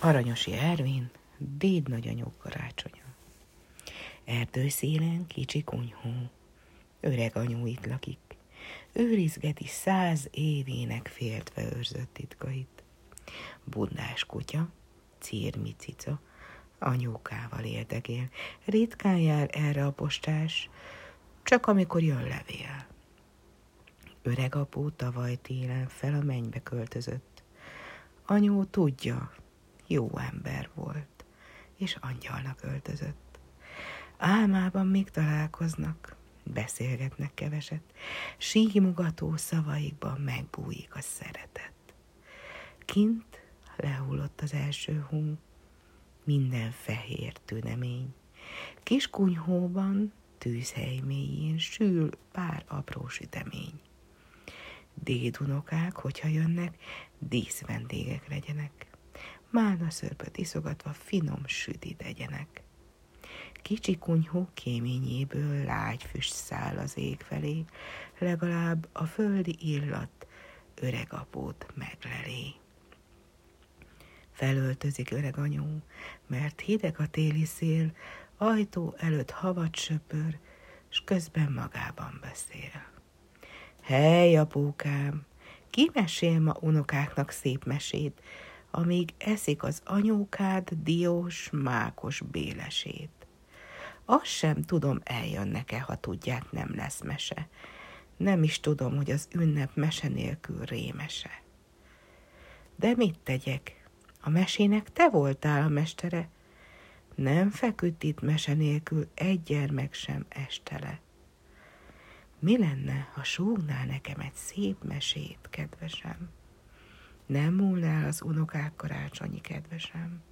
Aranyosi Ervin, déd nagyanyó karácsonya. Erdőszélen kicsi kunyhó, öreg anyu itt lakik, őrizgeti száz évének féltve őrzött titkait. Bundás kutya, círmi cica, anyókával érdegél, ritkán jár erre a postás, csak amikor jön levél. Öreg apó tavaly télen fel a mennybe költözött. Anyó tudja, jó ember volt, és angyalnak öltözött. Álmában még találkoznak, beszélgetnek keveset, símugató szavaikban megbújik a szeretet. Kint lehullott az első hó, minden fehér tünemény. Kis kunyhóban, tűzhely mélyén sül pár apró sütemény. Dédunokák, hogyha jönnek, díszvendégek legyenek málna szörpöt iszogatva finom sütit egyenek. Kicsi kunyhó kéményéből lágy füst száll az ég felé, legalább a földi illat öreg apót meglelé. Felöltözik öreg anyu, mert hideg a téli szél, ajtó előtt havat söpör, s közben magában beszél. Hely, apókám, ki mesél ma unokáknak szép mesét, amíg eszik az anyókád diós, mákos bélesét. Azt sem tudom, eljönnek-e, ha tudják, nem lesz mese. Nem is tudom, hogy az ünnep mese nélkül rémese. De mit tegyek? A mesének te voltál a mestere. Nem feküdt itt mese nélkül egy gyermek sem estele. Mi lenne, ha súgnál nekem egy szép mesét, kedvesem? Nem múlnál az unokák karácsonyi kedvesem.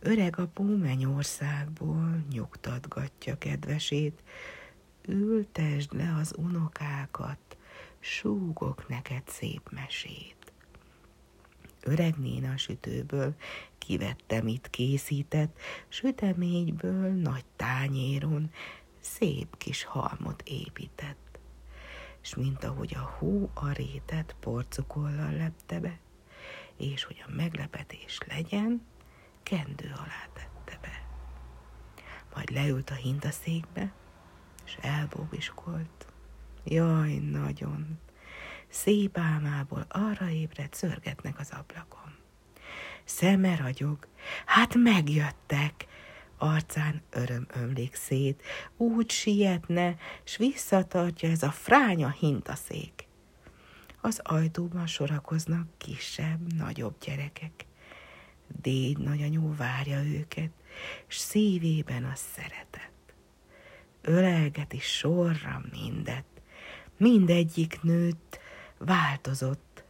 Öreg apu mennyországból nyugtatgatja kedvesét, ültesd le az unokákat, súgok neked szép mesét. Öreg néna sütőből kivette, mit készített, süteményből nagy tányéron szép kis halmot épített és mint ahogy a hó a rétet porcukollal lepte be, és hogy a meglepetés legyen, kendő alá tette be. Majd leült a hintaszékbe, és elbóbiskolt. Jaj, nagyon! Szép álmából arra ébredt, szörgetnek az ablakon. Szeme ragyog, hát megjöttek, arcán öröm ömlik szét, úgy sietne, s visszatartja ez a fránya hintaszék. Az ajtóban sorakoznak kisebb, nagyobb gyerekek. Déd nagyanyú várja őket, s szívében a szeretet. Ölelgeti sorra mindet, mindegyik nőtt, változott.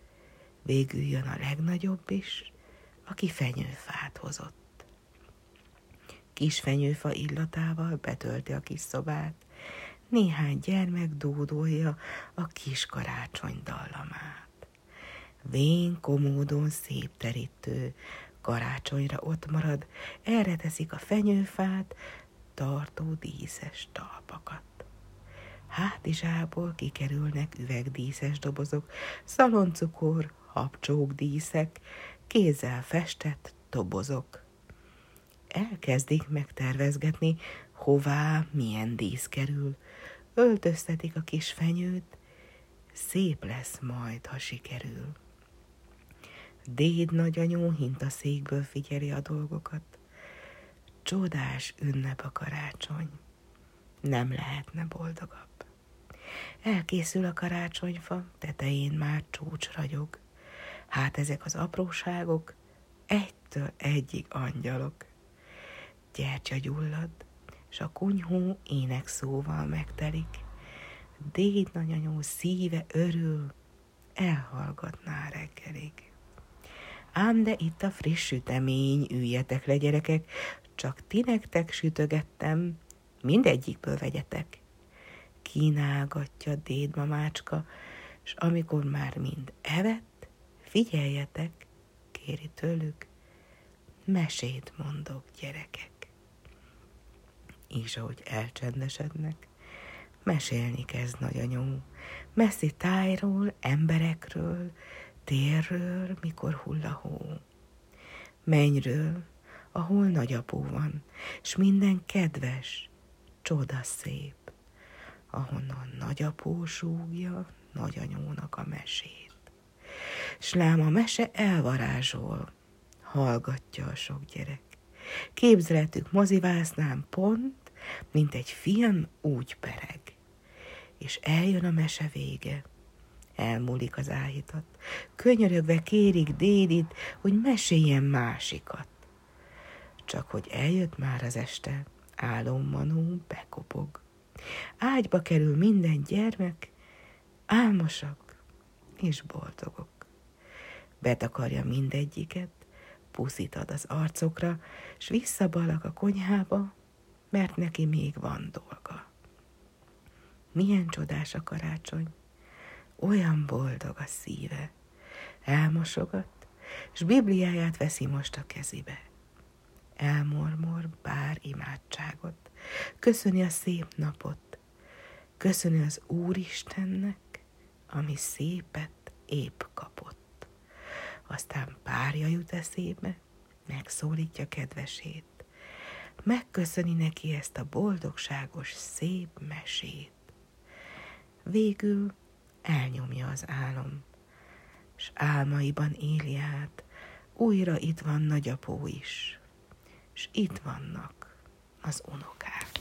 Végül jön a legnagyobb is, aki fenyőfát hozott kis fenyőfa illatával betölti a kis szobát. Néhány gyermek dúdolja a kis karácsony dallamát. Vén komódon szép terítő, karácsonyra ott marad, erre teszik a fenyőfát, tartó díszes talpakat. Hátizsából kikerülnek üvegdíszes dobozok, szaloncukor, habcsók díszek, kézzel festett dobozok elkezdik megtervezgetni, hová milyen dísz kerül. Öltöztetik a kis fenyőt, szép lesz majd, ha sikerül. Déd nagyanyó hintaszékből figyeli a dolgokat. Csodás ünnep a karácsony. Nem lehetne boldogabb. Elkészül a karácsonyfa, tetején már csúcs ragyog. Hát ezek az apróságok, egytől egyig angyalok gyertya gyullad, s a kunyhó ének szóval megtelik. Déd nagyanyó szíve örül, elhallgatná reggelig. Ám de itt a friss sütemény, üljetek le gyerekek, csak ti nektek sütögettem, mindegyikből vegyetek. Kínálgatja dédmamácska, s amikor már mind evett, figyeljetek, kéri tőlük, mesét mondok, gyerekek és ahogy elcsendesednek, mesélni kezd nagyanyó, messzi tájról, emberekről, térről, mikor hull a hó. mennyről, ahol nagyapó van, s minden kedves, csoda szép, ahonnan nagyapó súgja nagyanyónak a mesét. S lám a mese elvarázsol, hallgatja a sok gyerek. Képzeletük mozivásznán pont, mint egy film úgy pereg. És eljön a mese vége. Elmúlik az áhítat. Könyörögve kérik Dédit, hogy meséljen másikat. Csak hogy eljött már az este, álommanó bekopog. Ágyba kerül minden gyermek, álmosak és boldogok. Betakarja mindegyiket, puszit az arcokra, s visszabalak a konyhába, mert neki még van dolga. Milyen csodás a karácsony, olyan boldog a szíve. Elmosogat, s Bibliáját veszi most a kezébe. Elmormor bár imádságot, köszöni a szép napot, köszöni az Úristennek, ami szépet épp kapott. Aztán párja jut eszébe, megszólítja kedvesét, megköszöni neki ezt a boldogságos, szép mesét. Végül elnyomja az álom, s álmaiban éli át, újra itt van nagyapó is, s itt vannak az unokák.